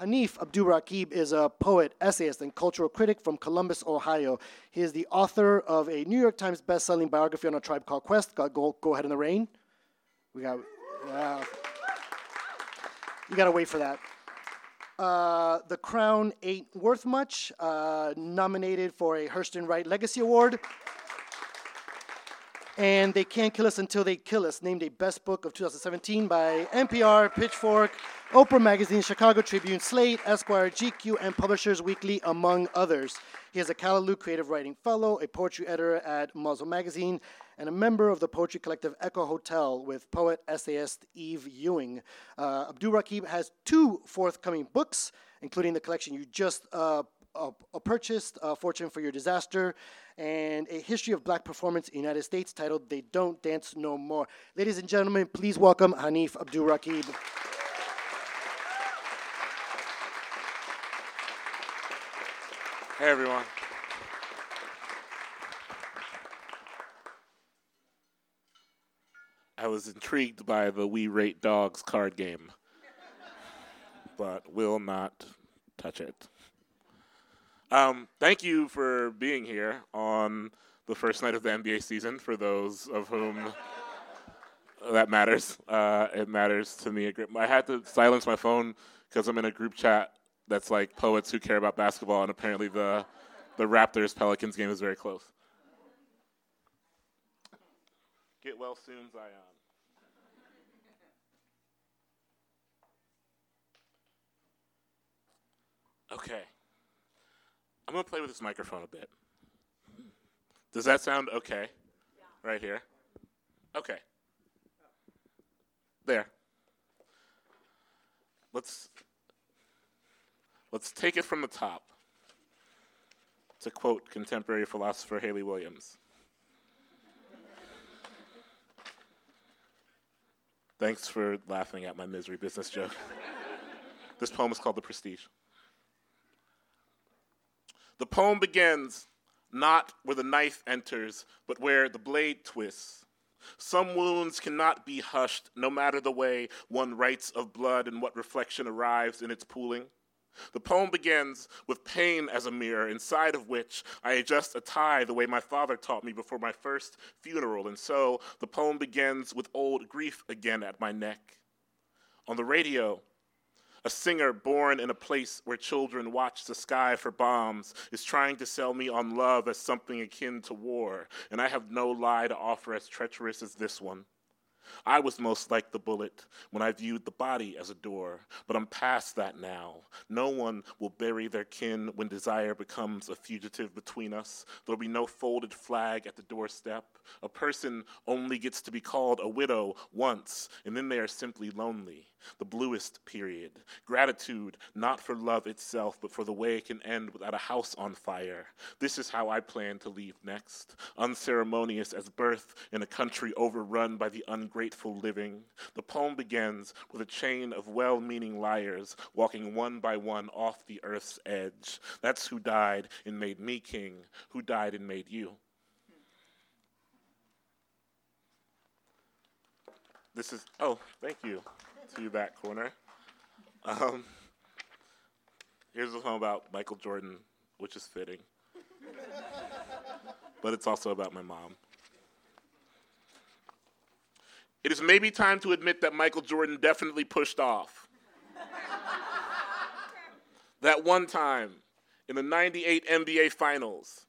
Hanif Abdurraqib is a poet, essayist, and cultural critic from Columbus, Ohio. He is the author of a New York Times best-selling biography on a tribe called Quest. Go, go, go ahead in the rain. We got. Uh, you gotta wait for that. Uh, the Crown ain't worth much. Uh, nominated for a Hurston Wright Legacy Award. And They Can't Kill Us Until They Kill Us, named a best book of 2017 by NPR, Pitchfork, Oprah Magazine, Chicago Tribune, Slate, Esquire, GQ, and Publishers Weekly, among others. He is a Callaloo Creative Writing Fellow, a poetry editor at Muzzle Magazine, and a member of the poetry collective Echo Hotel with poet essayist Eve Ewing. Uh, Abdurraqib has two forthcoming books, including the collection you just uh, uh, purchased, uh, Fortune for Your Disaster, and a history of black performance in the United States titled They Don't Dance No More. Ladies and gentlemen, please welcome Hanif Abdurraqib. Hey, everyone. I was intrigued by the We Rate Dogs card game, but will not touch it. Um, thank you for being here on the first night of the NBA season. For those of whom that matters, uh, it matters to me. I had to silence my phone because I'm in a group chat that's like poets who care about basketball, and apparently the the Raptors Pelicans game is very close. Get well soon, Zion. Okay. I'm going to play with this microphone a bit. Does that sound okay? Yeah. Right here? Okay. There. Let's let's take it from the top. To quote contemporary philosopher Hayley Williams. Thanks for laughing at my misery business joke. this poem is called The Prestige. The poem begins not where the knife enters, but where the blade twists. Some wounds cannot be hushed, no matter the way one writes of blood and what reflection arrives in its pooling. The poem begins with pain as a mirror, inside of which I adjust a tie the way my father taught me before my first funeral. And so the poem begins with old grief again at my neck. On the radio, a singer born in a place where children watch the sky for bombs is trying to sell me on love as something akin to war, and I have no lie to offer as treacherous as this one. I was most like the bullet when I viewed the body as a door, but I'm past that now. No one will bury their kin when desire becomes a fugitive between us. There'll be no folded flag at the doorstep. A person only gets to be called a widow once, and then they are simply lonely. The bluest period. Gratitude, not for love itself, but for the way it can end without a house on fire. This is how I plan to leave next. Unceremonious as birth in a country overrun by the ungrateful living. The poem begins with a chain of well meaning liars walking one by one off the earth's edge. That's who died and made me king, who died and made you. This is, oh, thank you to you back corner. Um, here's a poem about Michael Jordan, which is fitting. but it's also about my mom. It is maybe time to admit that Michael Jordan definitely pushed off. that one time in the 98 NBA Finals,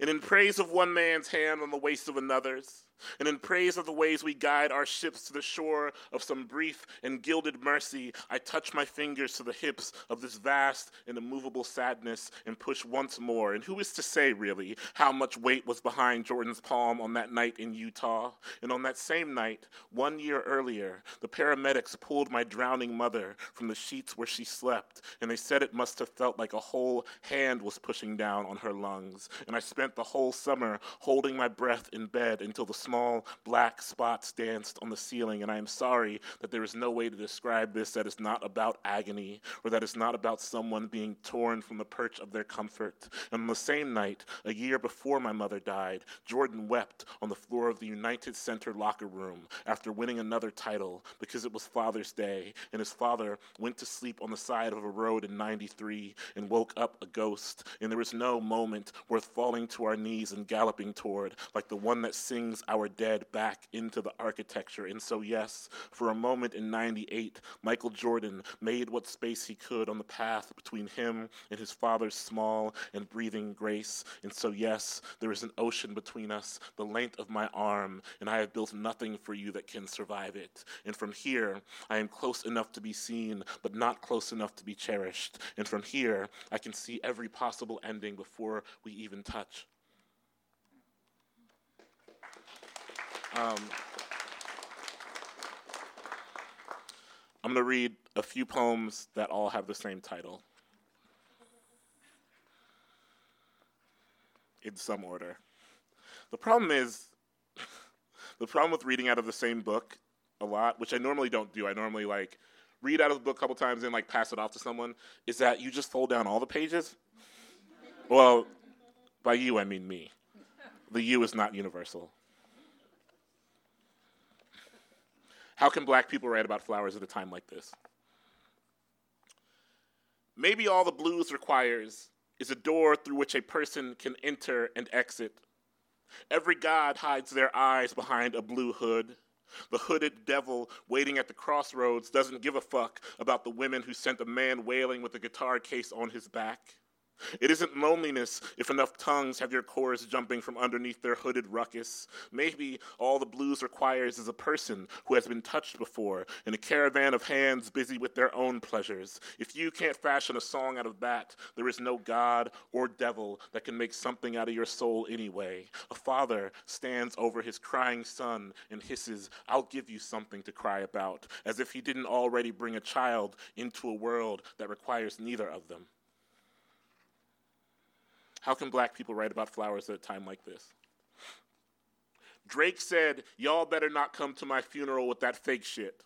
and in praise of one man's hand on the waist of another's, And in praise of the ways we guide our ships to the shore of some brief and gilded mercy, I touch my fingers to the hips of this vast and immovable sadness and push once more. And who is to say, really, how much weight was behind Jordan's palm on that night in Utah? And on that same night, one year earlier, the paramedics pulled my drowning mother from the sheets where she slept, and they said it must have felt like a whole hand was pushing down on her lungs. And I spent the whole summer holding my breath in bed until the small black spots danced on the ceiling, and I am sorry that there is no way to describe this that is not about agony or that is not about someone being torn from the perch of their comfort. And on the same night, a year before my mother died, Jordan wept on the floor of the United Center locker room after winning another title because it was Father's Day, and his father went to sleep on the side of a road in 93 and woke up a ghost. And there was no moment worth falling to our knees and galloping toward like the one that sings our our dead back into the architecture. And so, yes, for a moment in 98, Michael Jordan made what space he could on the path between him and his father's small and breathing grace. And so, yes, there is an ocean between us, the length of my arm, and I have built nothing for you that can survive it. And from here, I am close enough to be seen, but not close enough to be cherished. And from here, I can see every possible ending before we even touch. Um, I'm going to read a few poems that all have the same title in some order. The problem is, the problem with reading out of the same book a lot, which I normally don't do, I normally like read out of the book a couple times and like pass it off to someone, is that you just fold down all the pages. well, by you, I mean me. The you is not universal. How can black people write about flowers at a time like this? Maybe all the blues requires is a door through which a person can enter and exit. Every god hides their eyes behind a blue hood. The hooded devil waiting at the crossroads doesn't give a fuck about the women who sent a man wailing with a guitar case on his back. It isn't loneliness if enough tongues have your chorus jumping from underneath their hooded ruckus. Maybe all the blues requires is a person who has been touched before in a caravan of hands busy with their own pleasures. If you can't fashion a song out of that, there is no God or devil that can make something out of your soul anyway. A father stands over his crying son and hisses, I'll give you something to cry about, as if he didn't already bring a child into a world that requires neither of them. How can black people write about flowers at a time like this? Drake said, Y'all better not come to my funeral with that fake shit.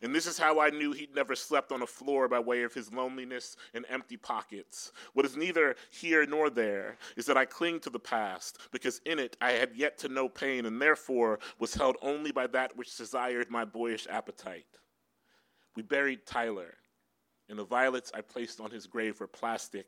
And this is how I knew he'd never slept on a floor by way of his loneliness and empty pockets. What is neither here nor there is that I cling to the past, because in it I had yet to know pain, and therefore was held only by that which desired my boyish appetite. We buried Tyler, and the violets I placed on his grave were plastic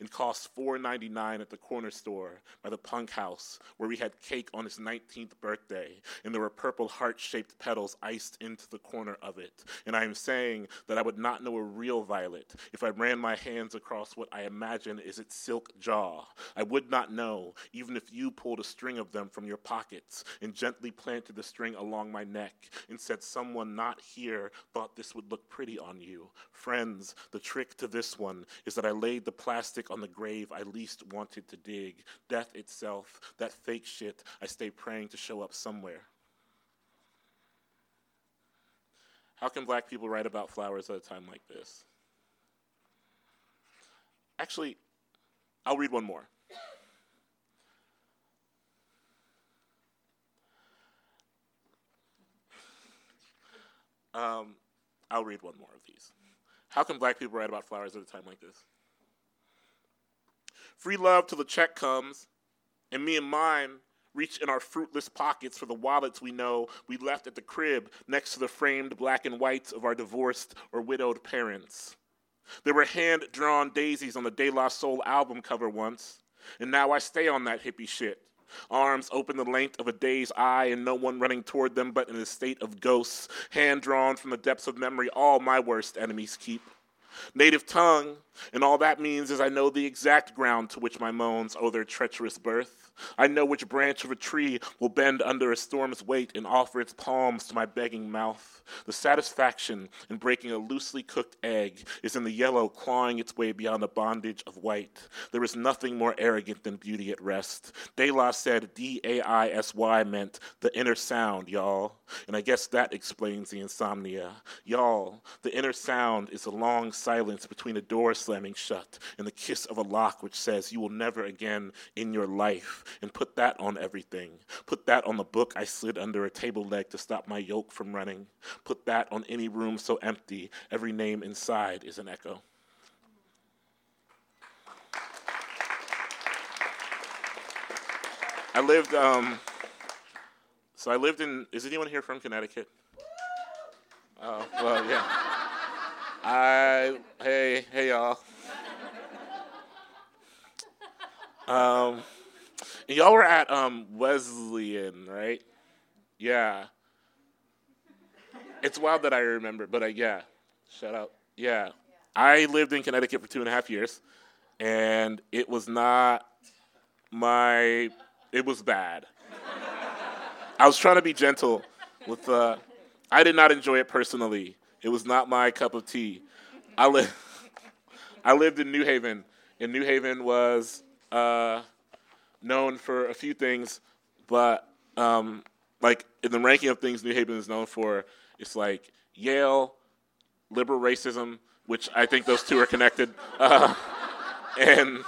and cost $4.99 at the corner store by the punk house where we had cake on his 19th birthday and there were purple heart-shaped petals iced into the corner of it. And I am saying that I would not know a real violet if I ran my hands across what I imagine is its silk jaw. I would not know even if you pulled a string of them from your pockets and gently planted the string along my neck and said someone not here thought this would look pretty on you. Friends, the trick to this one is that I laid the plastic on the grave I least wanted to dig. Death itself, that fake shit I stay praying to show up somewhere. How can black people write about flowers at a time like this? Actually, I'll read one more. Um, I'll read one more of these. How can black people write about flowers at a time like this? Free love till the check comes, and me and mine reach in our fruitless pockets for the wallets we know we left at the crib next to the framed black and whites of our divorced or widowed parents. There were hand drawn daisies on the De La Soul album cover once, and now I stay on that hippie shit. Arms open the length of a day's eye, and no one running toward them but in a state of ghosts, hand drawn from the depths of memory all my worst enemies keep. Native tongue, and all that means is I know the exact ground to which my moans owe their treacherous birth. I know which branch of a tree will bend under a storm's weight and offer its palms to my begging mouth. The satisfaction in breaking a loosely cooked egg is in the yellow clawing its way beyond the bondage of white. There is nothing more arrogant than beauty at rest. De La said D A I S Y meant the inner sound, y'all. And I guess that explains the insomnia. Y'all, the inner sound is a long silence between a door slamming shut and the kiss of a lock which says you will never again in your life. And put that on everything. Put that on the book I slid under a table leg to stop my yoke from running. Put that on any room so empty, every name inside is an echo. I lived, um, so I lived in, is anyone here from Connecticut? Oh, well, yeah. I, hey, hey, y'all. Um, y'all were at um, Wesleyan, right? Yeah. It's wild that I remember, but uh, yeah, shout out. Yeah. I lived in Connecticut for two and a half years, and it was not my, it was bad. I was trying to be gentle with, uh, I did not enjoy it personally. It was not my cup of tea. I, li- I lived in New Haven, and New Haven was uh, known for a few things, but um, like in the ranking of things New Haven is known for, it's like Yale, liberal racism, which I think those two are connected, uh, and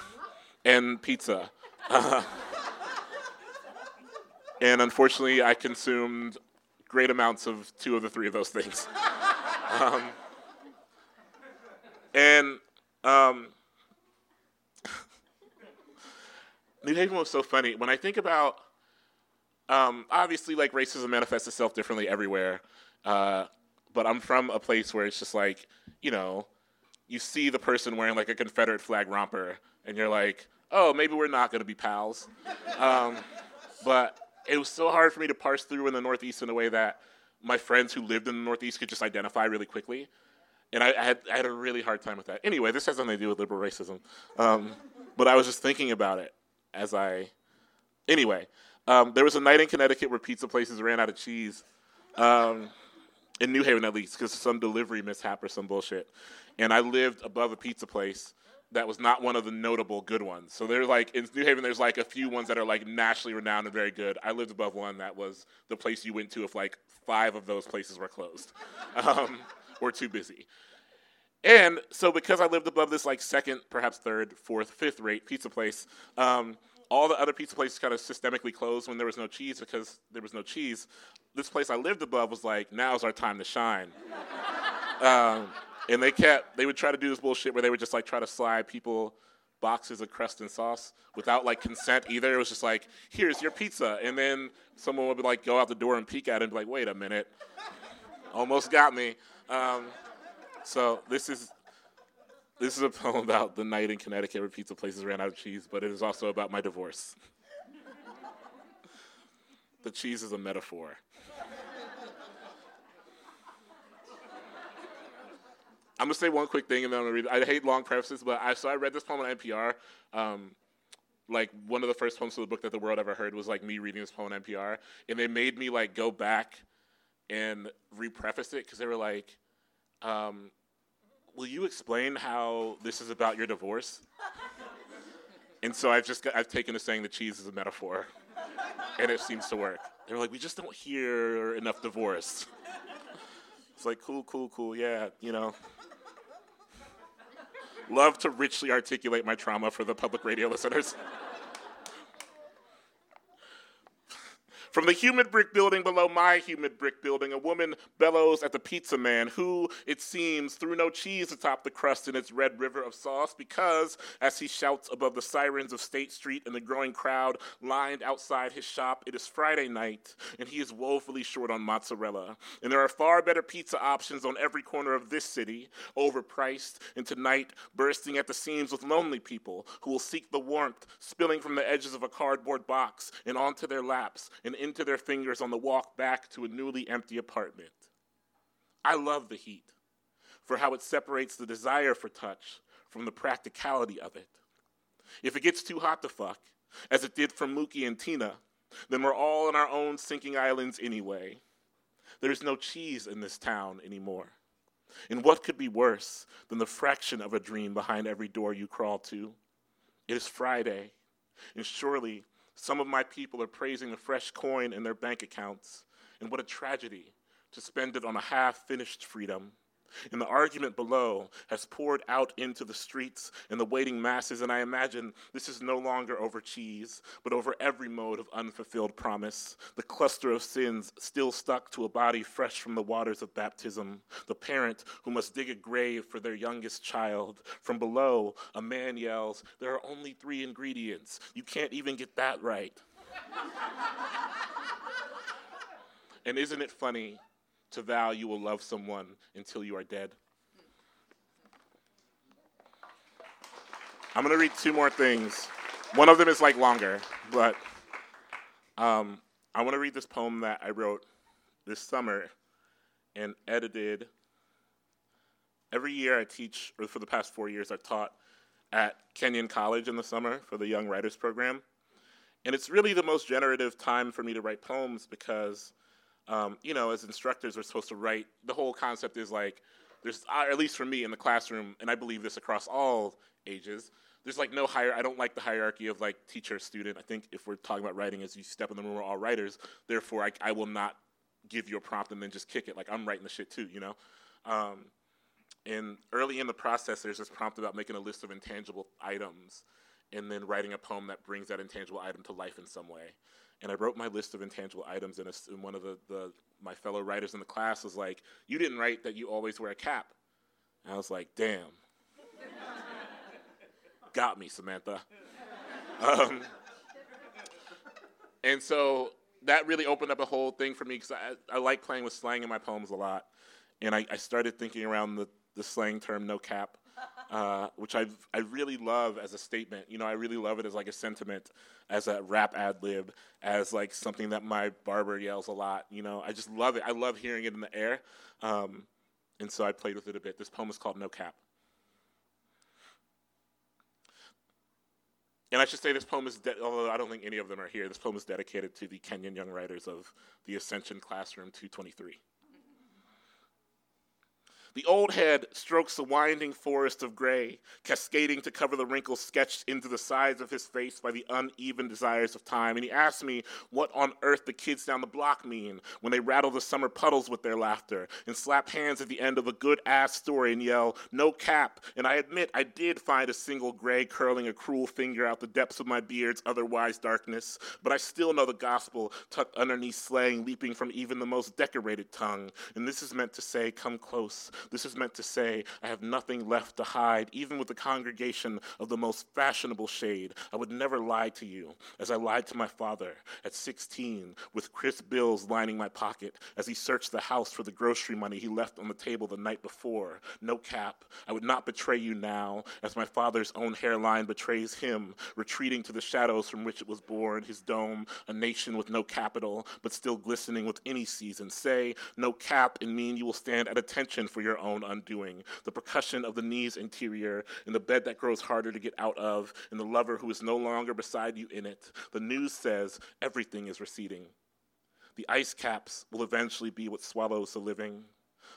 and pizza. Uh, and unfortunately, I consumed great amounts of two of the three of those things. Um, and um, New Haven was so funny. When I think about, um, obviously, like racism manifests itself differently everywhere. Uh, but I'm from a place where it's just like, you know, you see the person wearing like a Confederate flag romper, and you're like, oh, maybe we're not to be pals. Um, but it was so hard for me to parse through in the Northeast in a way that my friends who lived in the Northeast could just identify really quickly. And I, I had, I had a really hard time with that. Anyway, this has nothing to do with liberal racism. Um, but I was just thinking about it as I. Anyway, um, there was a night in Connecticut where pizza places ran out of cheese. Um, in New Haven, at least, because some delivery mishap or some bullshit. And I lived above a pizza place that was not one of the notable good ones. So there's like in New Haven, there's like a few ones that are like nationally renowned and very good. I lived above one that was the place you went to if like five of those places were closed um, or too busy. And so because I lived above this like second, perhaps third, fourth, fifth rate pizza place, um, all the other pizza places kind of systemically closed when there was no cheese because there was no cheese. This place I lived above was like, now's our time to shine. um, and they kept, they would try to do this bullshit where they would just like try to slide people boxes of crust and sauce without like consent either. It was just like, here's your pizza. And then someone would like go out the door and peek at it and be like, wait a minute, almost got me. Um, so this is this is a poem about the night in Connecticut where pizza places ran out of cheese, but it is also about my divorce. the cheese is a metaphor. I'm gonna say one quick thing and then I'm gonna read. I hate long prefaces, but I so I read this poem on NPR. Um, like one of the first poems of the book that the world ever heard was like me reading this poem on NPR, and they made me like go back and repreface it because they were like, um, "Will you explain how this is about your divorce?" and so I've just got, I've taken to saying the cheese is a metaphor, and it seems to work. They were like, "We just don't hear enough divorce." It's like cool, cool, cool. Yeah, you know love to richly articulate my trauma for the public radio listeners. From the humid brick building below my humid brick building, a woman bellows at the pizza man, who, it seems, threw no cheese atop the crust in its red river of sauce, because, as he shouts above the sirens of State Street and the growing crowd lined outside his shop, it is Friday night, and he is woefully short on mozzarella. And there are far better pizza options on every corner of this city, overpriced, and tonight bursting at the seams with lonely people who will seek the warmth spilling from the edges of a cardboard box and onto their laps and into their fingers on the walk back to a newly empty apartment. I love the heat. for how it separates the desire for touch from the practicality of it. If it gets too hot to fuck, as it did for Mookie and Tina, then we're all on our own sinking islands anyway. There's no cheese in this town anymore. And what could be worse than the fraction of a dream behind every door you crawl to? It is Friday, and surely some of my people are praising the fresh coin in their bank accounts. And what a tragedy to spend it on a half finished freedom. And the argument below has poured out into the streets and the waiting masses, and I imagine this is no longer over cheese, but over every mode of unfulfilled promise. The cluster of sins still stuck to a body fresh from the waters of baptism. The parent who must dig a grave for their youngest child. From below, a man yells, There are only three ingredients. You can't even get that right. and isn't it funny to vow you will love someone until you are dead. I'm going to read two more things. One of them is like longer, but um, I want to read this poem that I wrote this summer and edited. Every year I teach, or for the past four years, I've taught at Kenyon College in the summer for the Young Writers Program. And it's really the most generative time for me to write poems because um, you know, as instructors, we're supposed to write. The whole concept is like, there's, uh, at least for me in the classroom, and I believe this across all ages, there's like no higher, I don't like the hierarchy of like teacher, student. I think if we're talking about writing as you step in the room, we're all writers. Therefore, I, I will not give you a prompt and then just kick it. Like I'm writing the shit too, you know? Um, and early in the process, there's this prompt about making a list of intangible items and then writing a poem that brings that intangible item to life in some way and I wrote my list of intangible items, and, a, and one of the, the, my fellow writers in the class was like, "You didn't write that you always wear a cap." And I was like, "Damn, got me, Samantha." Um, and so that really opened up a whole thing for me because I, I like playing with slang in my poems a lot, and I, I started thinking around the, the slang term "no cap." Uh, which I I really love as a statement. You know, I really love it as like a sentiment, as a rap ad lib, as like something that my barber yells a lot. You know, I just love it. I love hearing it in the air, um, and so I played with it a bit. This poem is called No Cap. And I should say this poem is, de- although I don't think any of them are here, this poem is dedicated to the Kenyon young writers of the Ascension Classroom 223. The old head strokes the winding forest of gray, cascading to cover the wrinkles sketched into the sides of his face by the uneven desires of time. And he asks me what on earth the kids down the block mean when they rattle the summer puddles with their laughter and slap hands at the end of a good ass story and yell, No cap. And I admit I did find a single gray curling a cruel finger out the depths of my beard's otherwise darkness, but I still know the gospel tucked underneath slang leaping from even the most decorated tongue. And this is meant to say, Come close this is meant to say, I have nothing left to hide, even with the congregation of the most fashionable shade. I would never lie to you, as I lied to my father at 16, with crisp bills lining my pocket as he searched the house for the grocery money he left on the table the night before. No cap. I would not betray you now, as my father's own hairline betrays him, retreating to the shadows from which it was born, his dome, a nation with no capital, but still glistening with any season. Say, no cap, and mean you will stand at attention for your your own undoing. The percussion of the knees interior, in the bed that grows harder to get out of, in the lover who is no longer beside you in it. The news says everything is receding. The ice caps will eventually be what swallows the living.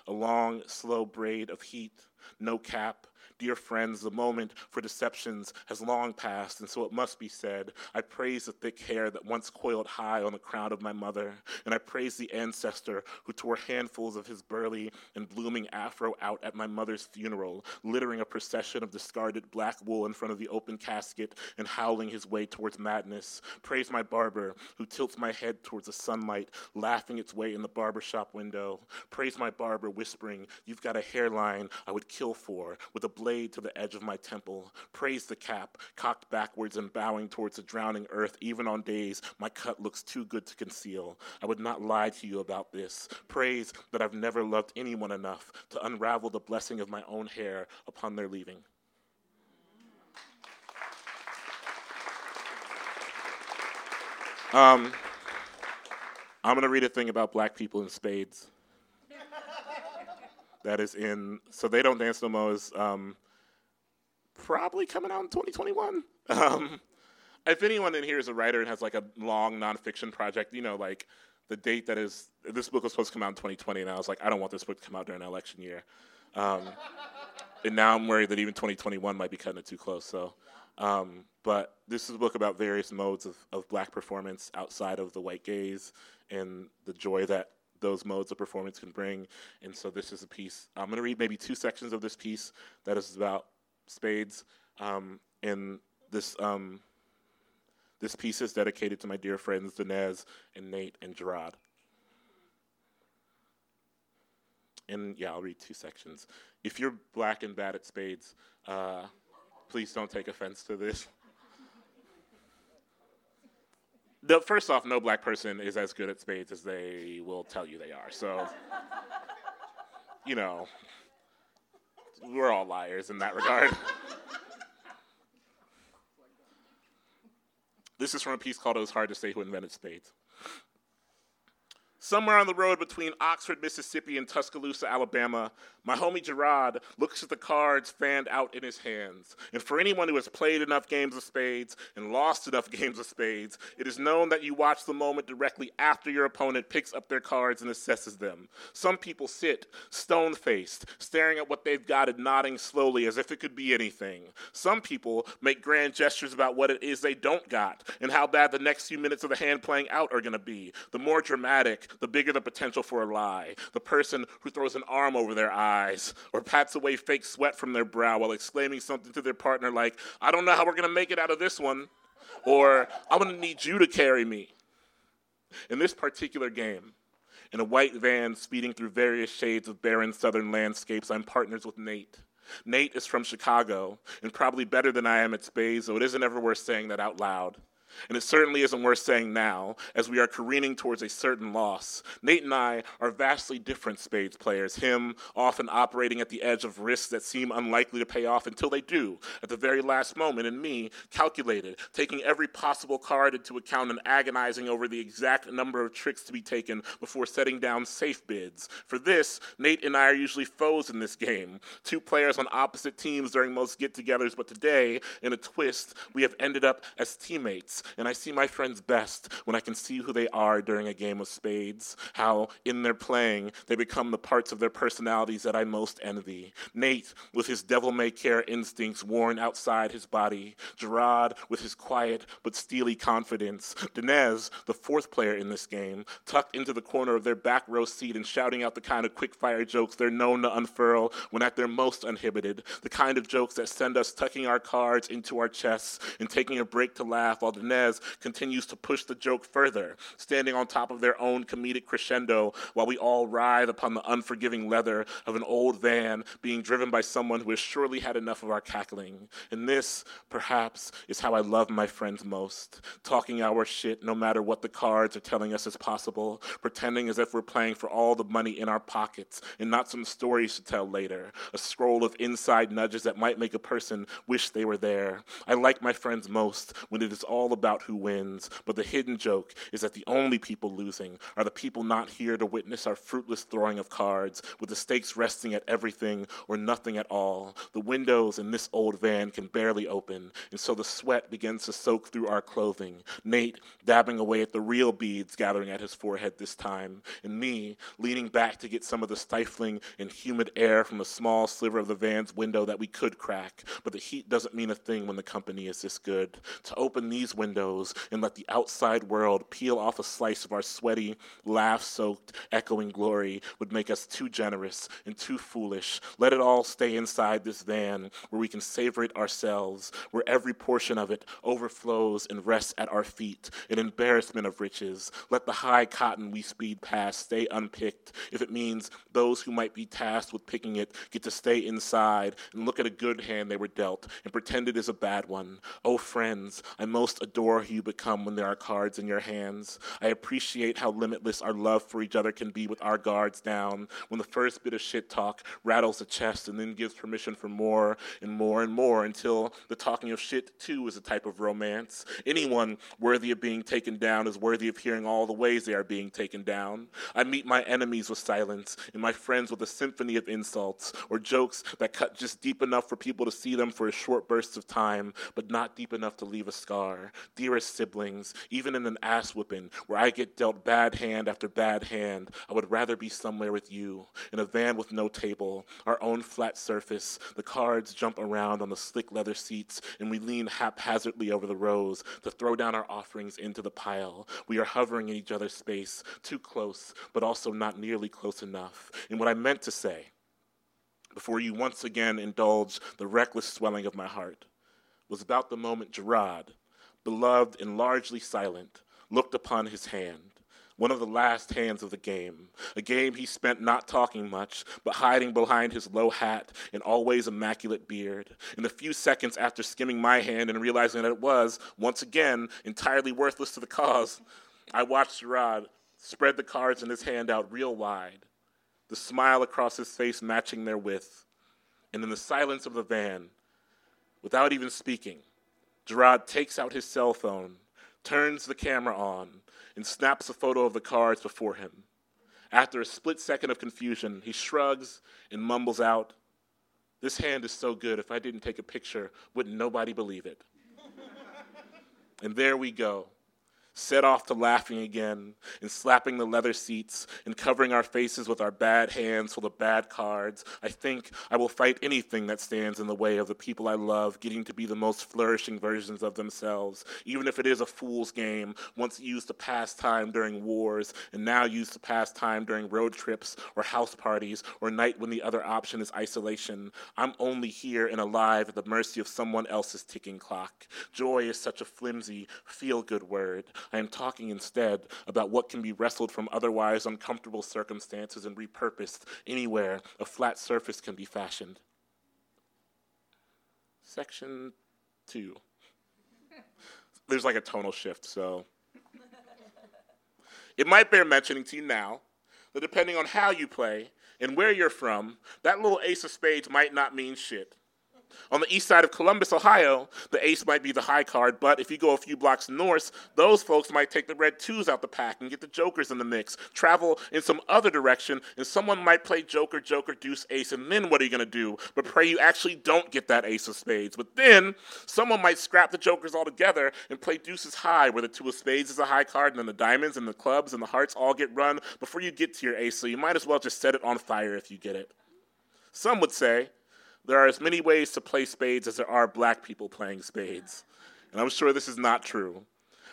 A long, slow braid of heat, no cap, Dear friends, the moment for deceptions has long passed, and so it must be said. I praise the thick hair that once coiled high on the crown of my mother, and I praise the ancestor who tore handfuls of his burly and blooming afro out at my mother's funeral, littering a procession of discarded black wool in front of the open casket and howling his way towards madness. Praise my barber who tilts my head towards the sunlight, laughing its way in the barber shop window. Praise my barber whispering, You've got a hairline I would kill for, with a blade to the edge of my temple. Praise the cap, cocked backwards and bowing towards the drowning earth, even on days my cut looks too good to conceal. I would not lie to you about this. Praise that I've never loved anyone enough to unravel the blessing of my own hair upon their leaving. Um, I'm going to read a thing about black people in spades. That is in So They Don't Dance No More is um, probably coming out in 2021. Um, if anyone in here is a writer and has like a long nonfiction project, you know, like the date that is, this book was supposed to come out in 2020, and I was like, I don't want this book to come out during an election year. Um, and now I'm worried that even 2021 might be cutting it too close. So, um, but this is a book about various modes of, of black performance outside of the white gaze and the joy that those modes of performance can bring. And so this is a piece. I'm going to read maybe two sections of this piece that is about spades. Um, and this um, this piece is dedicated to my dear friends Dinez and Nate and Gerard. And yeah, I'll read two sections. If you're black and bad at spades, uh, please don't take offense to this. The, first off, no black person is as good at spades as they will tell you they are. So, you know, we're all liars in that regard. this is from a piece called It Was Hard to Say Who Invented Spades. Somewhere on the road between Oxford, Mississippi and Tuscaloosa, Alabama, my homie Gerard looks at the cards fanned out in his hands. And for anyone who has played enough games of spades and lost enough games of spades, it is known that you watch the moment directly after your opponent picks up their cards and assesses them. Some people sit stone faced, staring at what they've got and nodding slowly as if it could be anything. Some people make grand gestures about what it is they don't got and how bad the next few minutes of the hand playing out are going to be. The more dramatic, the bigger the potential for a lie. The person who throws an arm over their eyes or pats away fake sweat from their brow while exclaiming something to their partner like, I don't know how we're going to make it out of this one, or I'm going to need you to carry me. In this particular game, in a white van speeding through various shades of barren southern landscapes, I'm partners with Nate. Nate is from Chicago and probably better than I am at spades, so it isn't ever worth saying that out loud. And it certainly isn't worth saying now, as we are careening towards a certain loss. Nate and I are vastly different spades players, him often operating at the edge of risks that seem unlikely to pay off until they do, at the very last moment, and me, calculated, taking every possible card into account and agonizing over the exact number of tricks to be taken before setting down safe bids. For this, Nate and I are usually foes in this game, two players on opposite teams during most get togethers, but today, in a twist, we have ended up as teammates and I see my friends best when I can see who they are during a game of spades, how in their playing they become the parts of their personalities that I most envy. Nate, with his devil may care instincts worn outside his body, Gerard, with his quiet but steely confidence, Dinez, the fourth player in this game, tucked into the corner of their back row seat and shouting out the kind of quick fire jokes they're known to unfurl when at their most uninhibited, the kind of jokes that send us tucking our cards into our chests and taking a break to laugh while Dinez Continues to push the joke further, standing on top of their own comedic crescendo while we all writhe upon the unforgiving leather of an old van being driven by someone who has surely had enough of our cackling. And this, perhaps, is how I love my friends most talking our shit no matter what the cards are telling us is possible, pretending as if we're playing for all the money in our pockets and not some stories to tell later, a scroll of inside nudges that might make a person wish they were there. I like my friends most when it is all about about who wins, but the hidden joke is that the only people losing are the people not here to witness our fruitless throwing of cards, with the stakes resting at everything or nothing at all. The windows in this old van can barely open, and so the sweat begins to soak through our clothing. Nate dabbing away at the real beads gathering at his forehead this time, and me leaning back to get some of the stifling and humid air from a small sliver of the van's window that we could crack. But the heat doesn't mean a thing when the company is this good. To open these windows, windows and let the outside world peel off a slice of our sweaty, laugh soaked, echoing glory would make us too generous and too foolish. Let it all stay inside this van where we can savor it ourselves, where every portion of it overflows and rests at our feet, an embarrassment of riches. Let the high cotton we speed past stay unpicked if it means those who might be tasked with picking it get to stay inside and look at a good hand they were dealt and pretend it is a bad one. Oh, friends, I most adore adore who you become when there are cards in your hands. I appreciate how limitless our love for each other can be with our guards down. When the first bit of shit talk rattles the chest and then gives permission for more and more and more until the talking of shit too is a type of romance. Anyone worthy of being taken down is worthy of hearing all the ways they are being taken down. I meet my enemies with silence and my friends with a symphony of insults or jokes that cut just deep enough for people to see them for a short burst of time, but not deep enough to leave a scar. Dearest siblings, even in an ass whipping where I get dealt bad hand after bad hand, I would rather be somewhere with you, in a van with no table, our own flat surface. The cards jump around on the slick leather seats, and we lean haphazardly over the rows to throw down our offerings into the pile. We are hovering in each other's space, too close, but also not nearly close enough. And what I meant to say, before you once again indulge the reckless swelling of my heart, was about the moment Gerard, beloved and largely silent, looked upon his hand, one of the last hands of the game, a game he spent not talking much, but hiding behind his low hat and always immaculate beard. In the few seconds after skimming my hand and realizing that it was, once again, entirely worthless to the cause, I watched Gerard spread the cards in his hand out real wide, the smile across his face matching their width. And in the silence of the van, without even speaking, Gerard takes out his cell phone, turns the camera on, and snaps a photo of the cards before him. After a split second of confusion, he shrugs and mumbles out, This hand is so good, if I didn't take a picture, wouldn't nobody believe it? and there we go set off to laughing again and slapping the leather seats and covering our faces with our bad hands full of bad cards. I think I will fight anything that stands in the way of the people I love getting to be the most flourishing versions of themselves, even if it is a fool's game, once used to pass time during wars and now used to pass time during road trips or house parties or night when the other option is isolation. I'm only here and alive at the mercy of someone else's ticking clock. Joy is such a flimsy, feel good word. I am talking instead about what can be wrestled from otherwise uncomfortable circumstances and repurposed anywhere a flat surface can be fashioned. Section two. There's like a tonal shift, so. It might bear mentioning to you now that depending on how you play and where you're from, that little ace of spades might not mean shit. On the east side of Columbus, Ohio, the ace might be the high card, but if you go a few blocks north, those folks might take the red twos out the pack and get the jokers in the mix, travel in some other direction, and someone might play joker, joker, deuce, ace, and then what are you going to do? But pray you actually don't get that ace of spades. But then someone might scrap the jokers altogether and play deuces high, where the two of spades is a high card, and then the diamonds and the clubs and the hearts all get run before you get to your ace, so you might as well just set it on fire if you get it. Some would say, there are as many ways to play spades as there are black people playing spades. And I'm sure this is not true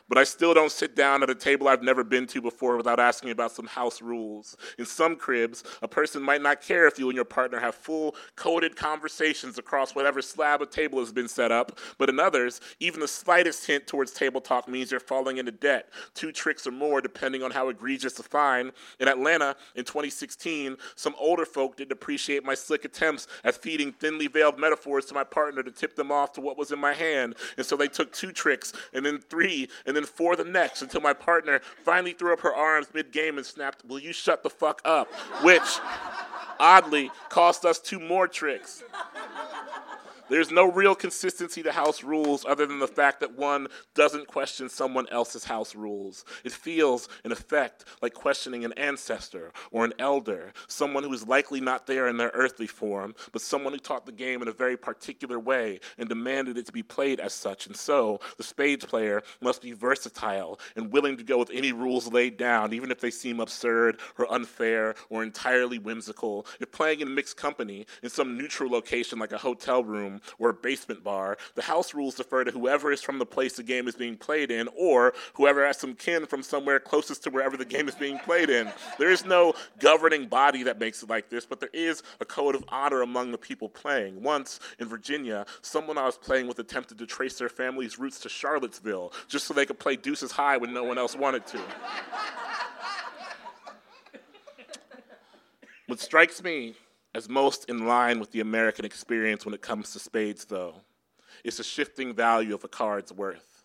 but I still don't sit down at a table I've never been to before without asking about some house rules. In some cribs, a person might not care if you and your partner have full coded conversations across whatever slab of table has been set up, but in others, even the slightest hint towards table talk means you're falling into debt, two tricks or more depending on how egregious the fine. In Atlanta in 2016, some older folk didn't appreciate my slick attempts at feeding thinly veiled metaphors to my partner to tip them off to what was in my hand, and so they took two tricks and then three and then for the next until my partner finally threw up her arms mid game and snapped, Will you shut the fuck up? Which oddly cost us two more tricks. There's no real consistency to house rules other than the fact that one doesn't question someone else's house rules. It feels, in effect, like questioning an ancestor or an elder, someone who is likely not there in their earthly form, but someone who taught the game in a very particular way and demanded it to be played as such. And so, the spades player must be versatile and willing to go with any rules laid down, even if they seem absurd or unfair or entirely whimsical. If playing in mixed company in some neutral location like a hotel room, or basement bar, the house rules defer to whoever is from the place the game is being played in or whoever has some kin from somewhere closest to wherever the game is being played in. There is no governing body that makes it like this, but there is a code of honor among the people playing. Once in Virginia, someone I was playing with attempted to trace their family's roots to Charlottesville just so they could play deuces high when no one else wanted to. what strikes me as most in line with the American experience when it comes to spades, though, is the shifting value of a card's worth.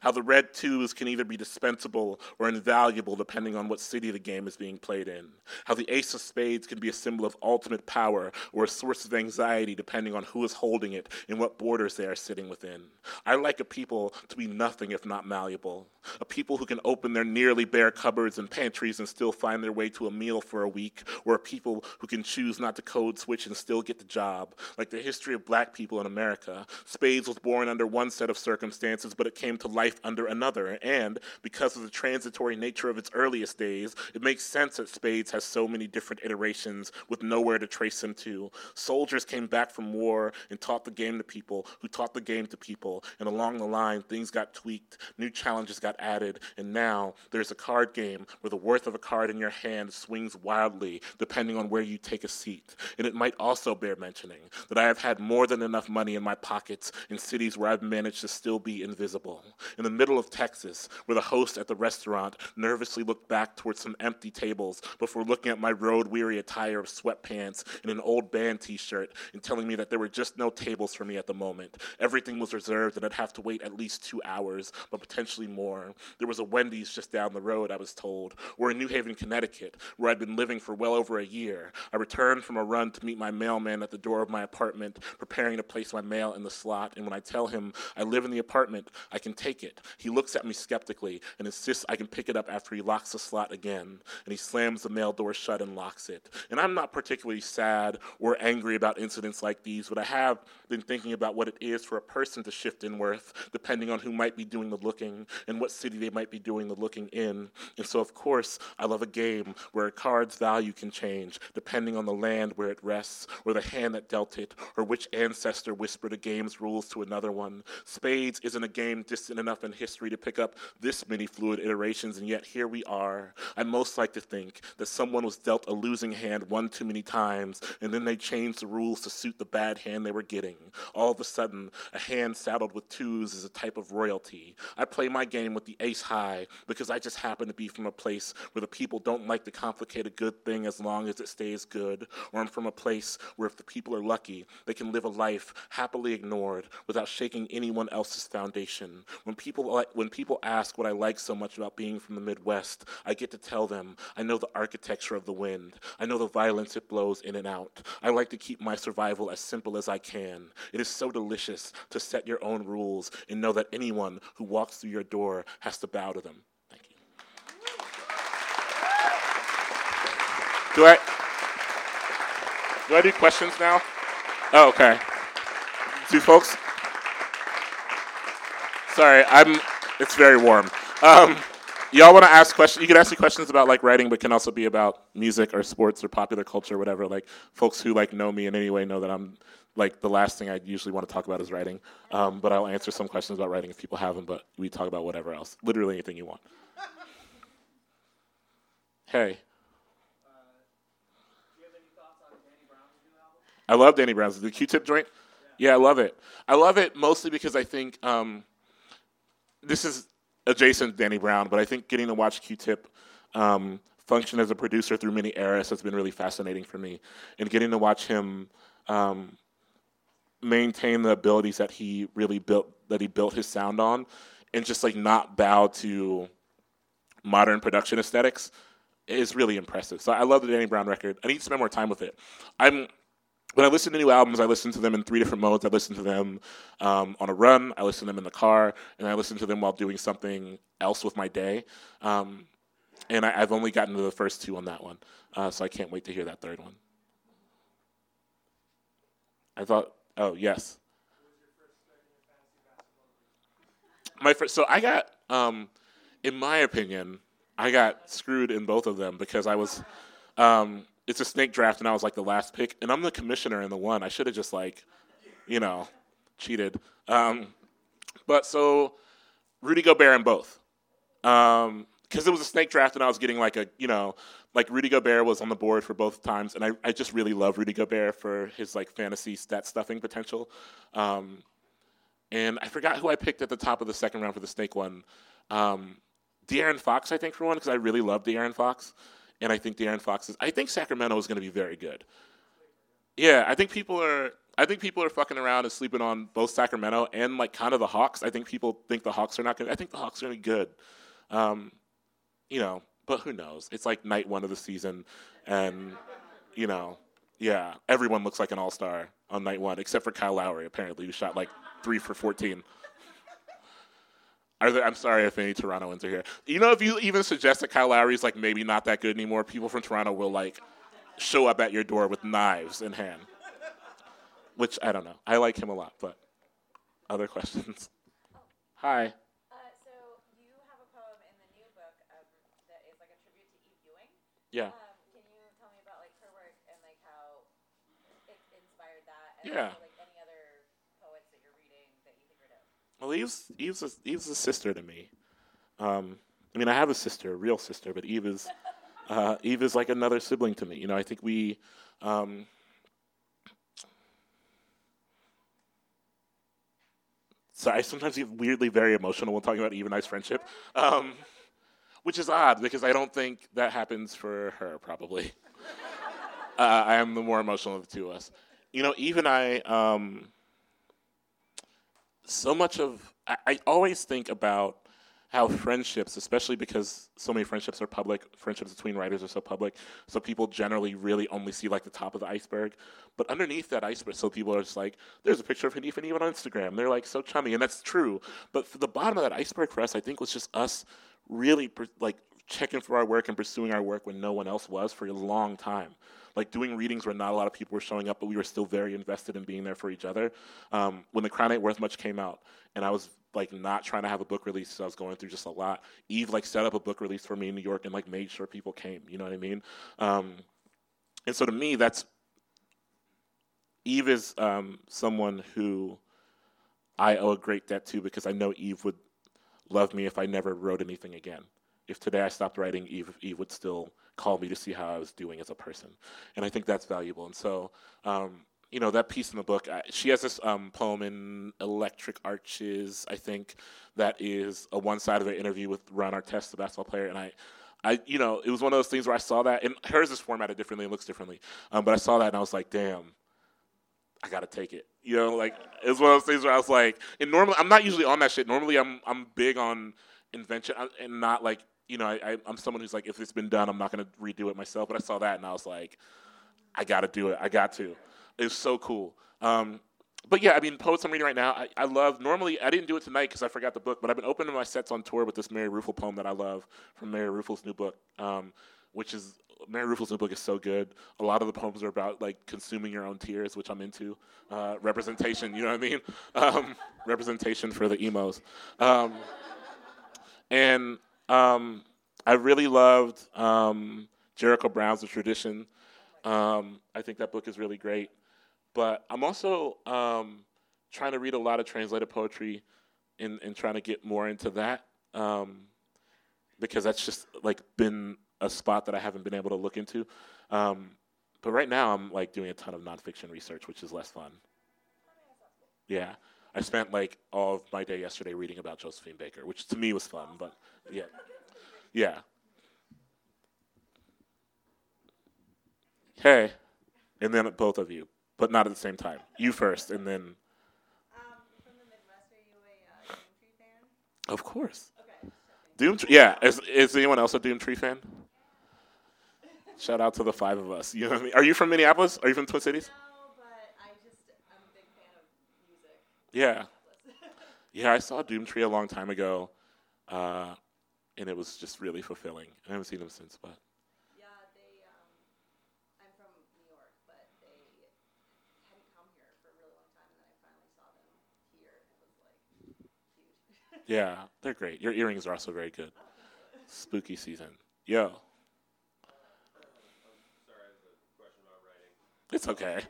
How the red twos can either be dispensable or invaluable depending on what city the game is being played in, how the ace of spades can be a symbol of ultimate power or a source of anxiety depending on who is holding it and what borders they are sitting within. I like a people to be nothing if not malleable, a people who can open their nearly bare cupboards and pantries and still find their way to a meal for a week, or a people who can choose not to code switch and still get the job, like the history of black people in America. Spades was born under one set of circumstances, but it came to life under another, and because of the transitory nature of its earliest days, it makes sense that Spades has so many different iterations with nowhere to trace them to. Soldiers came back from war and taught the game to people who taught the game to people, and along the line, things got tweaked, new challenges got added, and now there's a card game where the worth of a card in your hand swings wildly depending on where you take a seat. And it might also bear mentioning that I have had more than enough money in my pockets in cities where I've managed to still be invisible. In the middle of Texas, where the host at the restaurant nervously looked back towards some empty tables before looking at my road weary attire of sweatpants and an old band t shirt and telling me that there were just no tables for me at the moment. Everything was reserved and I'd have to wait at least two hours, but potentially more. There was a Wendy's just down the road, I was told, or in New Haven, Connecticut, where I'd been living for well over a year. I returned from a run to meet my mailman at the door of my apartment, preparing to place my mail in the slot. And when I tell him I live in the apartment, I can take it, he looks at me skeptically and insists I can pick it up after he locks the slot again. And he slams the mail door shut and locks it. And I'm not particularly sad or angry about incidents like these, but I have been thinking about what it is for a person to shift in worth, depending on who might be doing the looking and what city they might be doing the looking in. And so, of course, I love a game where a card's value can change depending on the land where it rests, or the hand that dealt it, or which ancestor whispered a game's rules to another one. Spades isn't a game distant enough in history to pick up this many fluid iterations, and yet here we are. I most like to think that someone was dealt a losing hand one too many times, and then they changed the rules to suit the bad hand they were getting. All of a sudden, a hand saddled with twos is a type of royalty. I play my game with the ace high because I just happen to be from a place where the people don't like to complicate a good thing as long as it stays good, or I'm from a place where if the people are lucky, they can live a life happily ignored without shaking anyone else's foundation. When people when people ask what I like so much about being from the Midwest, I get to tell them I know the architecture of the wind. I know the violence it blows in and out. I like to keep my survival as simple as I can. It is so delicious to set your own rules and know that anyone who walks through your door has to bow to them. Thank you. Do I do I do questions now? Oh, okay. Do folks? Sorry, I'm. It's very warm. Um, y'all want to ask questions? You can ask me questions about like writing, but can also be about music or sports or popular culture, or whatever. Like folks who like know me in any way know that I'm like the last thing I usually want to talk about is writing. Um, but I'll answer some questions about writing if people have them. But we talk about whatever else, literally anything you want. Hey. I love Danny Brown's the Q-Tip joint. Yeah, I love it. I love it mostly because I think um, this is adjacent to Danny Brown, but I think getting to watch Q-Tip um, function as a producer through many eras has been really fascinating for me, and getting to watch him um, maintain the abilities that he really built that he built his sound on, and just like not bow to modern production aesthetics is really impressive. So I love the Danny Brown record. I need to spend more time with it. I'm when I listen to new albums, I listen to them in three different modes. I listen to them um, on a run, I listen to them in the car, and I listen to them while doing something else with my day. Um, and I, have only gotten to the first two on that one, uh, so I can't wait to hear that third one. I thought, oh yes. My first, so I got, um, in my opinion, I got screwed in both of them because I was. It's a snake draft, and I was like the last pick, and I'm the commissioner in the one. I should have just like, you know, cheated. Um, but so Rudy Gobert in both, because um, it was a snake draft, and I was getting like a, you know, like Rudy Gobert was on the board for both times, and I, I just really love Rudy Gobert for his like fantasy stat stuffing potential. Um, and I forgot who I picked at the top of the second round for the snake one. Um, De'Aaron Fox, I think, for one, because I really love De'Aaron Fox and I think De'Aaron Fox is. I think Sacramento is going to be very good. Yeah, I think people are. I think people are fucking around and sleeping on both Sacramento and like kind of the Hawks. I think people think the Hawks are not going. to I think the Hawks are going to be good. Um, you know, but who knows? It's like night one of the season, and you know, yeah, everyone looks like an all star on night one except for Kyle Lowry, apparently, who shot like three for fourteen. Are there, I'm sorry if any Torontoans are here. You know, if you even suggest that Kyle Lowry is like maybe not that good anymore, people from Toronto will like show up at your door with knives in hand. Which I don't know. I like him a lot, but other questions. Hi. Uh, so you have a poem in the new book um, that is like a tribute to Eve Ewing. Yeah. Um, can you tell me about like her work and like how it inspired that? Yeah. also, like any other poets that you're reading that you think are dope? Well, Eve's Eve's a, Eve's a sister to me. Um, I mean, I have a sister, a real sister, but Eve is uh, Eve is like another sibling to me. You know, I think we. Um, so I sometimes get weirdly very emotional when talking about Eve and I's friendship, um, which is odd because I don't think that happens for her. Probably, uh, I am the more emotional of the two of us. You know, Eve and I. Um, so much of I, I always think about how friendships, especially because so many friendships are public, friendships between writers are so public, so people generally really only see like the top of the iceberg. But underneath that iceberg, so people are just like, there's a picture of Hanif and Eve on Instagram. They're like so chummy, and that's true. But the bottom of that iceberg for us, I think was just us really per- like checking for our work and pursuing our work when no one else was for a long time. Like doing readings where not a lot of people were showing up, but we were still very invested in being there for each other. Um, when the Crown Ain't Worth Much came out, and I was like not trying to have a book release, so I was going through just a lot. Eve like set up a book release for me in New York and like made sure people came. You know what I mean? Um, and so to me, that's Eve is um, someone who I owe a great debt to because I know Eve would love me if I never wrote anything again. If today I stopped writing, Eve, Eve would still call me to see how I was doing as a person. And I think that's valuable. And so, um, you know, that piece in the book, I, she has this um, poem in Electric Arches, I think, that is a one sided interview with Ron Artest, the basketball player. And I, I, you know, it was one of those things where I saw that, and hers is formatted differently and looks differently. Um, but I saw that and I was like, damn, I gotta take it. You know, like it was one of those things where I was like, and normally I'm not usually on that shit. Normally I'm I'm big on invention uh, and not like you know I, I'm someone who's like if it's been done I'm not gonna redo it myself. But I saw that and I was like, I gotta do it. I got to. It was so cool. Um, but yeah, I mean, poets I'm reading right now. I, I love. Normally, I didn't do it tonight because I forgot the book. But I've been opening my sets on tour with this Mary Ruefle poem that I love from Mary Ruefle's new book, um, which is Mary Ruefle's new book is so good. A lot of the poems are about like consuming your own tears, which I'm into. Uh, representation, you know what I mean? Um, representation for the emos. Um, and um, I really loved um, Jericho Brown's The Tradition. Um, I think that book is really great. But I'm also um, trying to read a lot of translated poetry and, and trying to get more into that um, because that's just like been a spot that I haven't been able to look into. Um, but right now, I'm like doing a ton of nonfiction research, which is less fun. Yeah, I spent like all of my day yesterday reading about Josephine Baker, which to me was fun. But yeah, yeah. Hey, and then both of you, but not at the same time. You first, and then. From the Midwest, are you a Doomtree fan? Of course. Okay. Doomtree. Yeah. Is, is anyone else a Doomtree fan? Shout out to the five of us. You know what I mean? Are you from Minneapolis? Are you from Twin Cities? No, but I just I'm a big fan of music. Yeah. Yeah, I saw Doomtree a long time ago, uh, and it was just really fulfilling. I haven't seen them since, but Yeah, they. Um, I'm from New York, but they hadn't come here for a really long time, and then I finally saw them here, and it was like huge. yeah, they're great. Your earrings are also very good. Spooky season. Yo. It's okay.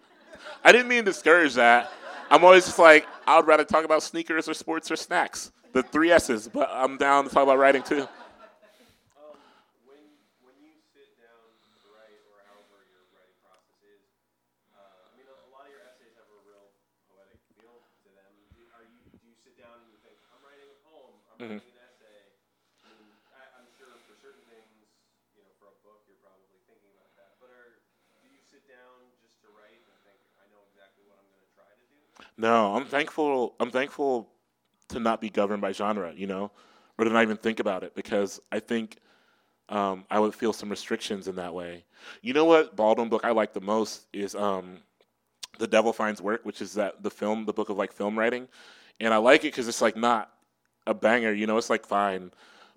I didn't mean to discourage that. I'm always just like, I would rather talk about sneakers or sports or snacks. The three S's, but I'm down to talk about writing too. Um, when when you sit down to write, or however your writing process is, uh, I mean, a, a lot of your essays have a real poetic feel to them. Do, are you do you sit down and you think, I'm writing a poem, I'm Mhm. writing an essay? I mean, I, I'm sure for certain things, you know, for a book, you're probably thinking about that. But are do you sit down just to write and think, I know exactly what I'm going to try No, I'm thankful. I'm thankful to not be governed by genre, you know, or to not even think about it because I think um, I would feel some restrictions in that way. You know what Baldwin book I like the most is um, The Devil Finds Work, which is that the film, the book of like film writing, and I like it because it's like not a banger, you know, it's like fine.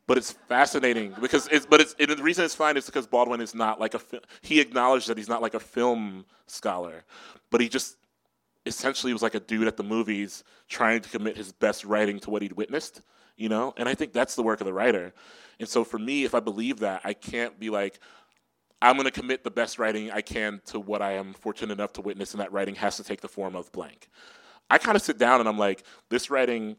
But it's fascinating because it's. But it's. The reason it's fine is because Baldwin is not like a. He acknowledged that he's not like a film scholar, but he just essentially was like a dude at the movies trying to commit his best writing to what he'd witnessed, you know? And I think that's the work of the writer. And so for me, if I believe that, I can't be like, I'm going to commit the best writing I can to what I am fortunate enough to witness, and that writing has to take the form of blank. I kind of sit down and I'm like, this writing,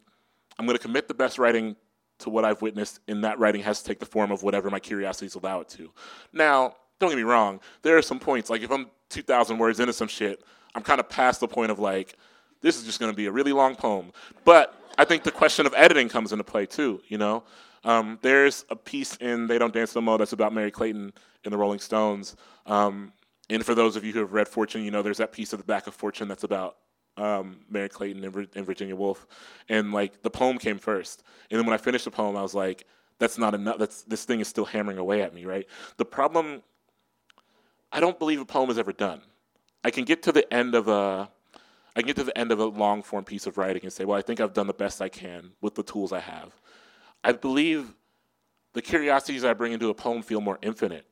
I'm going to commit the best writing to what I've witnessed, and that writing has to take the form of whatever my curiosities allow it to. Now, don't get me wrong, there are some points, like if I'm 2,000 words into some shit, I'm kind of past the point of like, this is just going to be a really long poem. But I think the question of editing comes into play too, you know? Um, there's a piece in They Don't Dance No More that's about Merry Clayton in the Rolling Stones. Um, and for those of you who have read Fortune, you know there's that piece at the back of Fortune that's about um, Merry Clayton and, and Virginia Woolf. And like the poem came first. And then when I finished the poem, I was like, that's not enough. That's, this thing is still hammering away at me, right? The problem, I don't believe a poem is ever done. I can get to the end of a I get to the end of a long form piece of writing and say, well, I think I've done the best I can with the tools I have. I believe the curiosities I bring into a poem feel more infinite,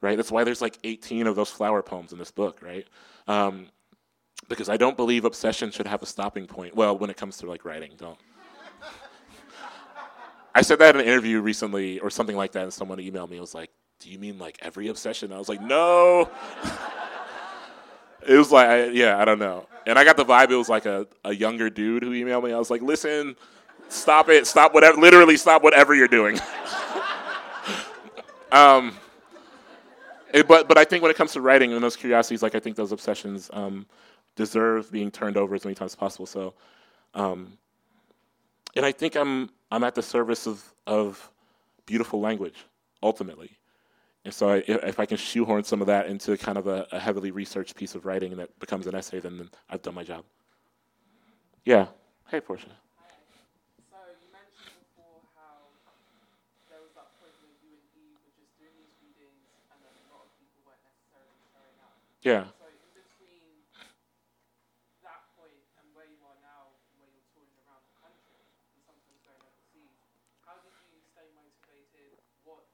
right? That's why there's like 18 of those flower poems in this book, right? Um, because I don't believe obsession should have a stopping point. Well, when it comes to like writing, don't. I said that in an interview recently or something like that, and someone emailed me. and was like, "Do you mean like every obsession?" I was like, "No." it was like, I, yeah, I don't know. And I got the vibe it was like a, a younger dude who emailed me. I was like, "Listen, stop it, stop whatever, literally stop whatever you're doing." um, it- but but I think when it comes to writing and those curiosities, like I think those obsessions um, deserve being turned over as many times as possible. So, um, and I think I'm I'm at the service of of beautiful language ultimately. And so, I, if if I can shoehorn some of that into kind of a, a heavily researched piece of writing that becomes an essay, then I've done my job. Yeah. Hey, Portia. So you mentioned before how there was that point where you and Eve were just doing these readings and then a lot of people weren't necessarily showing up. Yeah. So in between that point and where you are now, where you're touring around the country and sometimes going overseas, how did you stay motivated? What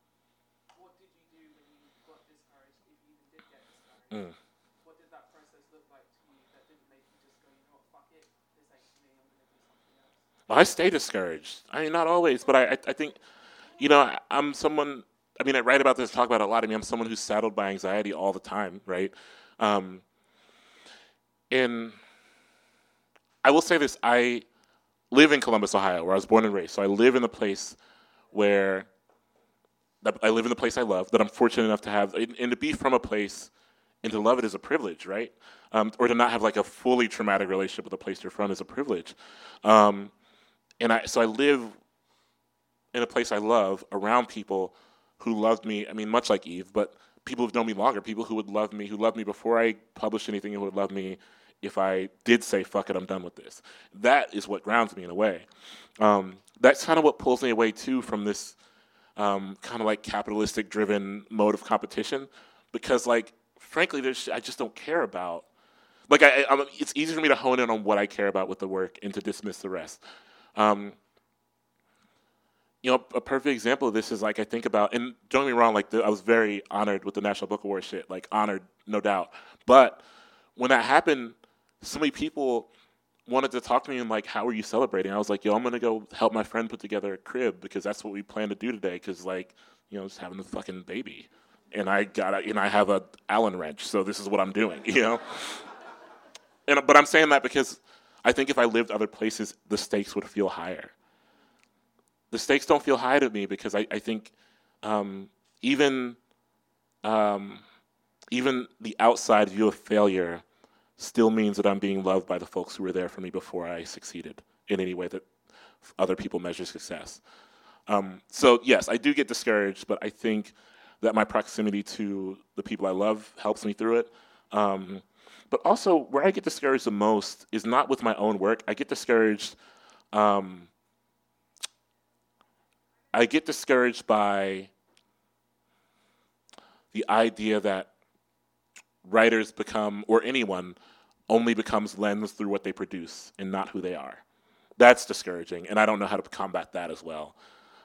what did you do when you got discouraged, if you even did get discouraged? Mm. What did that process look like to you that didn't make you just go, you know what, fuck it, this ain't me, I'm gonna do something else? I stay discouraged. I mean, not always, but I, I, I think, you know, I, I'm someone. I mean, I write about this, talk about it a lot. I mean, I'm someone who's saddled by anxiety all the time, right? Um, and I will say this: I live in Columbus, Ohio, where I was born and raised. So I live in the place where I live in the place I love. That I'm fortunate enough to have, and to be from a place and to love it is a privilege, right? Um, or to not have like a fully traumatic relationship with the place you're from is a privilege. Um, and I so I live in a place I love around people who loved me. I mean, much like Eve, but people who've known me longer, people who would love me, who loved me before I published anything, who would love me if I did say "fuck it," I'm done with this. That is what grounds me in a way. Um, that's kind of what pulls me away too from this um, kind of like capitalistic driven mode of competition, because like frankly, there's I just don't care about. Like I, I'm, it's easy for me to hone in on what I care about with the work and to dismiss the rest. Um, you know, a perfect example of this is like I think about, and don't get me wrong, like the, I was very honored with the National Book Award shit, like honored, no doubt. But when that happened, so many people wanted to talk to me and like, how are you celebrating? I was like, yo, I'm gonna go help my friend put together a crib because that's what we plan to do today. Because like, you know, just having a fucking baby, and I got, a, and I have a Allen wrench, so this is what I'm doing, you know. and but I'm saying that because I think if I lived other places, the stakes would feel higher the stakes don't feel high to me because I, I think um, even um, even the outside view of failure still means that I'm being loved by the folks who were there for me before I succeeded in any way that other people measure success. Um, so yes, I do get discouraged, but I think that my proximity to the people I love helps me through it. Um, but also where I get discouraged the most is not with my own work. I get discouraged. Um, I get discouraged by the idea that writers become, or anyone, only becomes lens through what they produce and not who they are. That's discouraging, and I don't know how to combat that as well.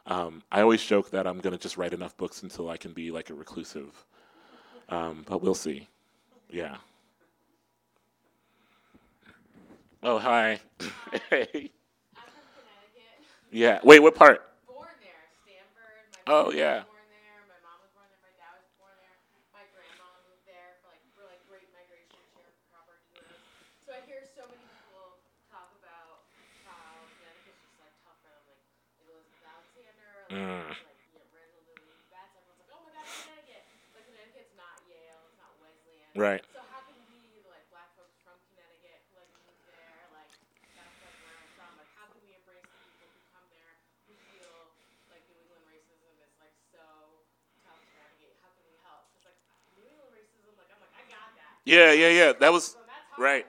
Um, I always joke that I'm going to just write enough books until I can be like a reclusive, um, but we'll see. Yeah. Oh, hi. hey. I'm from Connecticut. Yeah. Wait, what part? Born there, Stamford. Oh, yeah. was born there. My mom was born there. My dad was born there. My grandma moved there for like for like great migration sharecropper years. So I hear so many people talk about how Connecticut's just like tougher than like Elizabeth Alexander, like, Mm. like you know, Randall Louise Betts. Everyone's like, oh my God, Connecticut. But Connecticut's not Yale. It's not Wesleyan. Right. So how can we, like black folks from Connecticut who like moved there, like that's like where I'm from, like how can we embrace the people who come there who feel like New England racism is like so tough to navigate? How can we help? Because like New England racism, like I'm like I got that. Yeah, yeah, yeah. That was So right.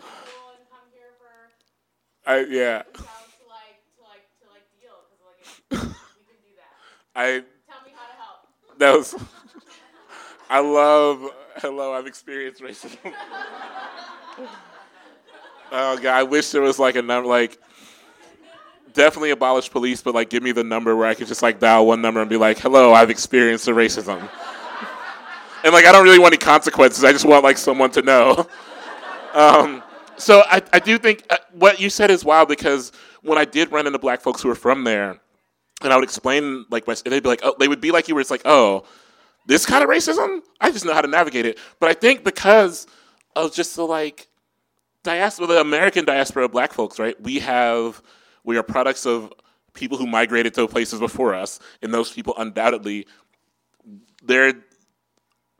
School and come here for I yeah. like to like to like deal? Because like it's, we can do that. I Tell me how to help. that was. I love. Hello, I've experienced racism. oh god, I wish there was like a number like. Definitely abolish police, but like give me the number where I could just like dial one number and be like, "Hello, I've experienced the racism," and like I don't really want any consequences. I just want like someone to know. Um, so I, I do think uh, what you said is wild because when I did run into black folks who were from there, and I would explain like my, they'd be like, oh, they would be like you, where it's like, oh, this kind of racism, I just know how to navigate it. But I think because of just the like diaspora, the American diaspora of black folks, right? We have, we are products of people who migrated to places before us, and those people undoubtedly, they're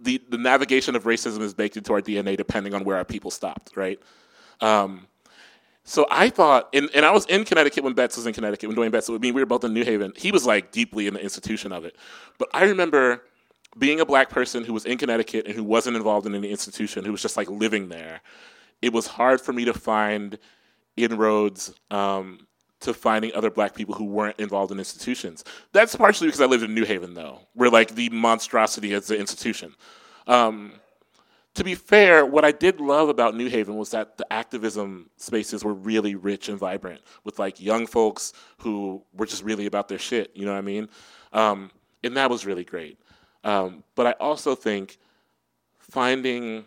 the, the navigation of racism is baked into our DNA depending on where our people stopped, right? Um, so I thought, and, and I was in Connecticut when Betts was in Connecticut, when Dwayne Betts, I mean, we were both in New Haven. He was like deeply in the institution of it. But I remember being a black person who was in Connecticut and who wasn't involved in any institution, who was just like living there. It was hard for me to find inroads um, to finding other black people who weren't involved in institutions. That's partially because I lived in New Haven, though, where like the monstrosity is the institution. Um, to be fair, what I did love about New Haven was that the activism spaces were really rich and vibrant with like young folks who were just really about their shit. You know what I mean? Um, and that was really great. Um, but I also think finding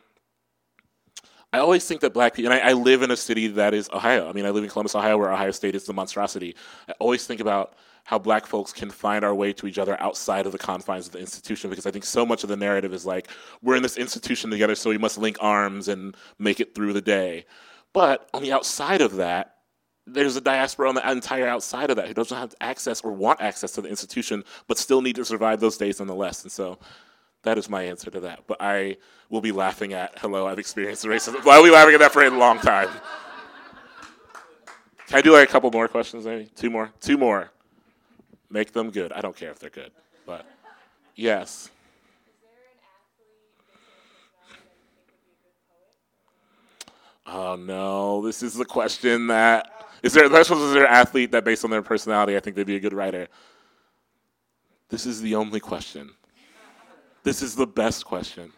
I always think that black people, and I, I live in a city that is Ohio. I mean, I live in Columbus, Ohio, where Ohio State is the monstrosity. I always think about how black folks can find our way to each other outside of the confines of the institution because I think so much of the narrative is like, we're in this institution together, so we must link arms and make it through the day. But on the outside of that, there's a diaspora on the entire outside of that who doesn't have access or want access to the institution, but still need to survive those days nonetheless. And so that is my answer to that. But I will be laughing at, hello, I've experienced racism. I'll be laughing at that for a long time. Can I do like a couple more questions, maybe? Two more? Two more. Make them good. I don't care if they're good. But yes. Oh no, this is the question that is there. Is, is there an athlete that, based on their personality, I think they'd be a good writer? This is the only question. This is the best question.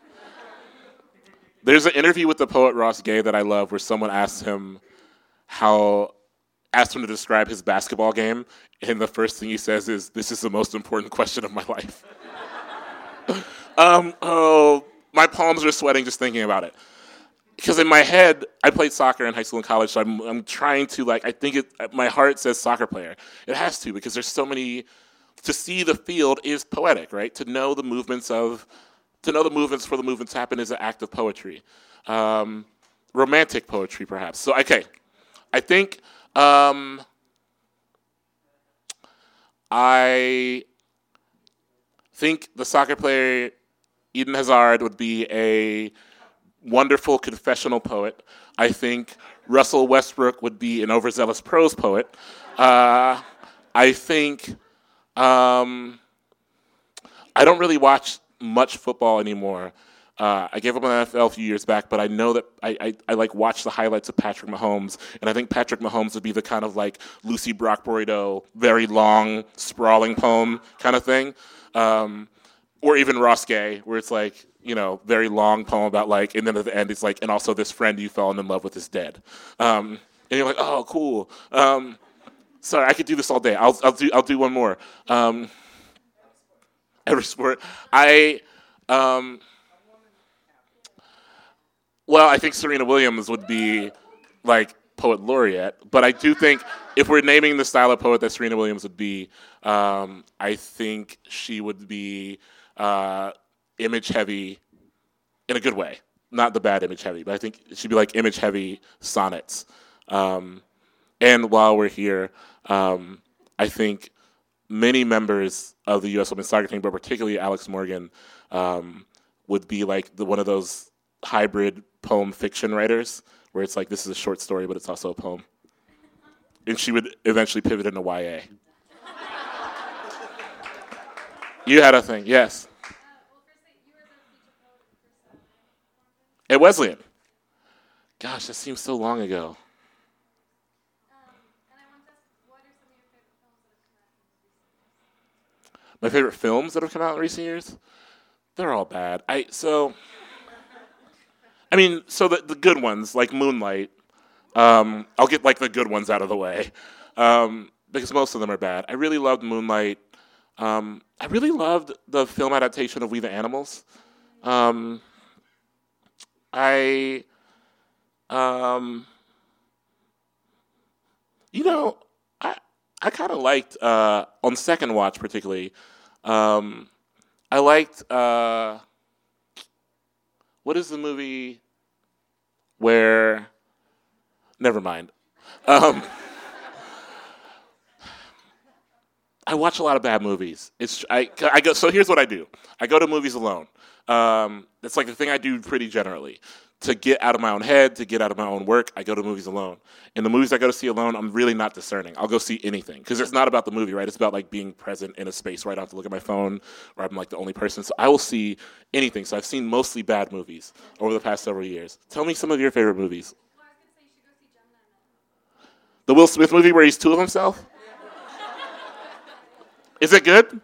There's an interview with the poet Ross Gay that I love, where someone asks him how asked him to describe his basketball game, and the first thing he says is, "This is the most important question of my life." um, oh, my palms are sweating just thinking about it because in my head, I played soccer in high school and college, so I'm, I'm trying to like I think it. My heart says soccer player. It has to because there's so many. To see the field is poetic, right? To know the movements of, to know the movements for the movements happen is an act of poetry, um, romantic poetry perhaps. So okay, I think um, I think the soccer player Eden Hazard would be a wonderful confessional poet. I think Russell Westbrook would be an overzealous prose poet. Uh, I think um, I don't really watch much football anymore. Uh, I gave up on NFL a few years back, but I know that I, I, I like watch the highlights of Patrick Mahomes, and I think Patrick Mahomes would be the kind of like Lucie Brock-Broido, very long, sprawling poem kind of thing, um, or even Ross Gay, where it's like you know very long poem about like, and then at the end it's like, and also this friend you fell in love with is dead, um, and you're like, oh cool. Um, sorry, I could do this all day. I'll I'll do I'll do one more. Um, every sport, I. Um, well, I think Serena Williams would be like poet laureate, but I do think if we're naming the style of poet that Serena Williams would be, um, I think she would be uh, image heavy in a good way, not the bad image heavy, but I think she'd be like image heavy sonnets. Um, and while we're here, um, I think many members of the U.S. women's soccer team, but particularly Alex Morgan, um, would be like the, one of those hybrid poem fiction writers where it's like this is a short story, but it's also a poem. And she would eventually pivot into YA. you had a thing, yes. At Wesleyan. Gosh, that seems so long ago. My favorite films that have come out in recent years? They're all bad. I so I mean, so the, the good ones, like Moonlight, um, I'll get like the good ones out of the way. Um, because most of them are bad. I really loved Moonlight. Um, I really loved the film adaptation of We the Animals. Um, I, um, you know, I kind of liked uh, on second watch particularly. Um, I liked uh, what is the movie where? Never mind. Um, I watch a lot of bad movies. It's I, I go. So here's what I do. I go to movies alone. Um, it's like the thing I do pretty generally. To get out of my own head, to get out of my own work, I go to movies alone. In the movies I go to see alone, I'm really not discerning. I'll go see anything because it's not about the movie, right? It's about like being present in a space where I don't have to look at my phone or I'm like the only person. So I will see anything. So I've seen mostly bad movies over the past several years. Tell me some of your favorite movies. The Will Smith movie where he's two of himself? Is it good?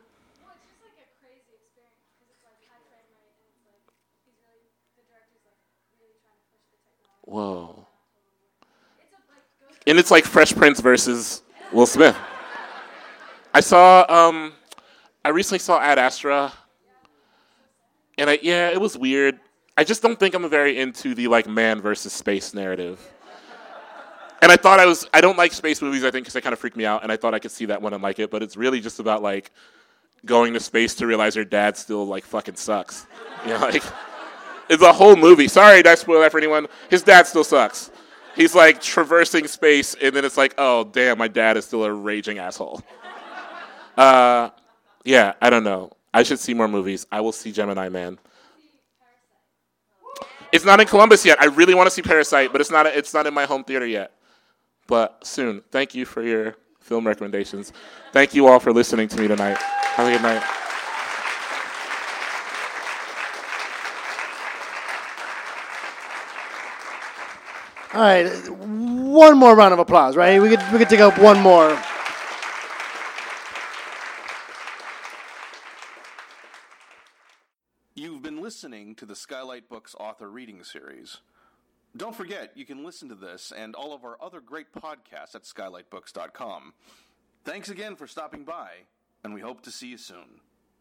Whoa. And it's like Fresh Prince versus Will Smith. I saw, um, I recently saw Ad Astra, and I, yeah, it was weird. I just don't think I'm very into the like man versus space narrative. And I thought I was, I don't like space movies, I think, because they kind of freak me out, and I thought I could see that one and like it, but it's really just about like going to space to realize your dad still like fucking sucks. You know, like, it's a whole movie. Sorry, did I spoil that for anyone? His dad still sucks. He's like traversing space, and then it's like, oh, damn, my dad is still a raging asshole. Uh, yeah, I don't know. I should see more movies. I will see Gemini Man. It's not in Columbus yet. I really want to see Parasite, but it's not. It's not in my home theater yet. But soon. Thank you for your film recommendations. Thank you all for listening to me tonight. Have a good night. All right, one more round of applause, right? We could we could take up one more. You've been listening to the Skylight Books author reading series. Don't forget, you can listen to this and all of our other great podcasts at skylightbooks.com. Thanks again for stopping by, and we hope to see you soon.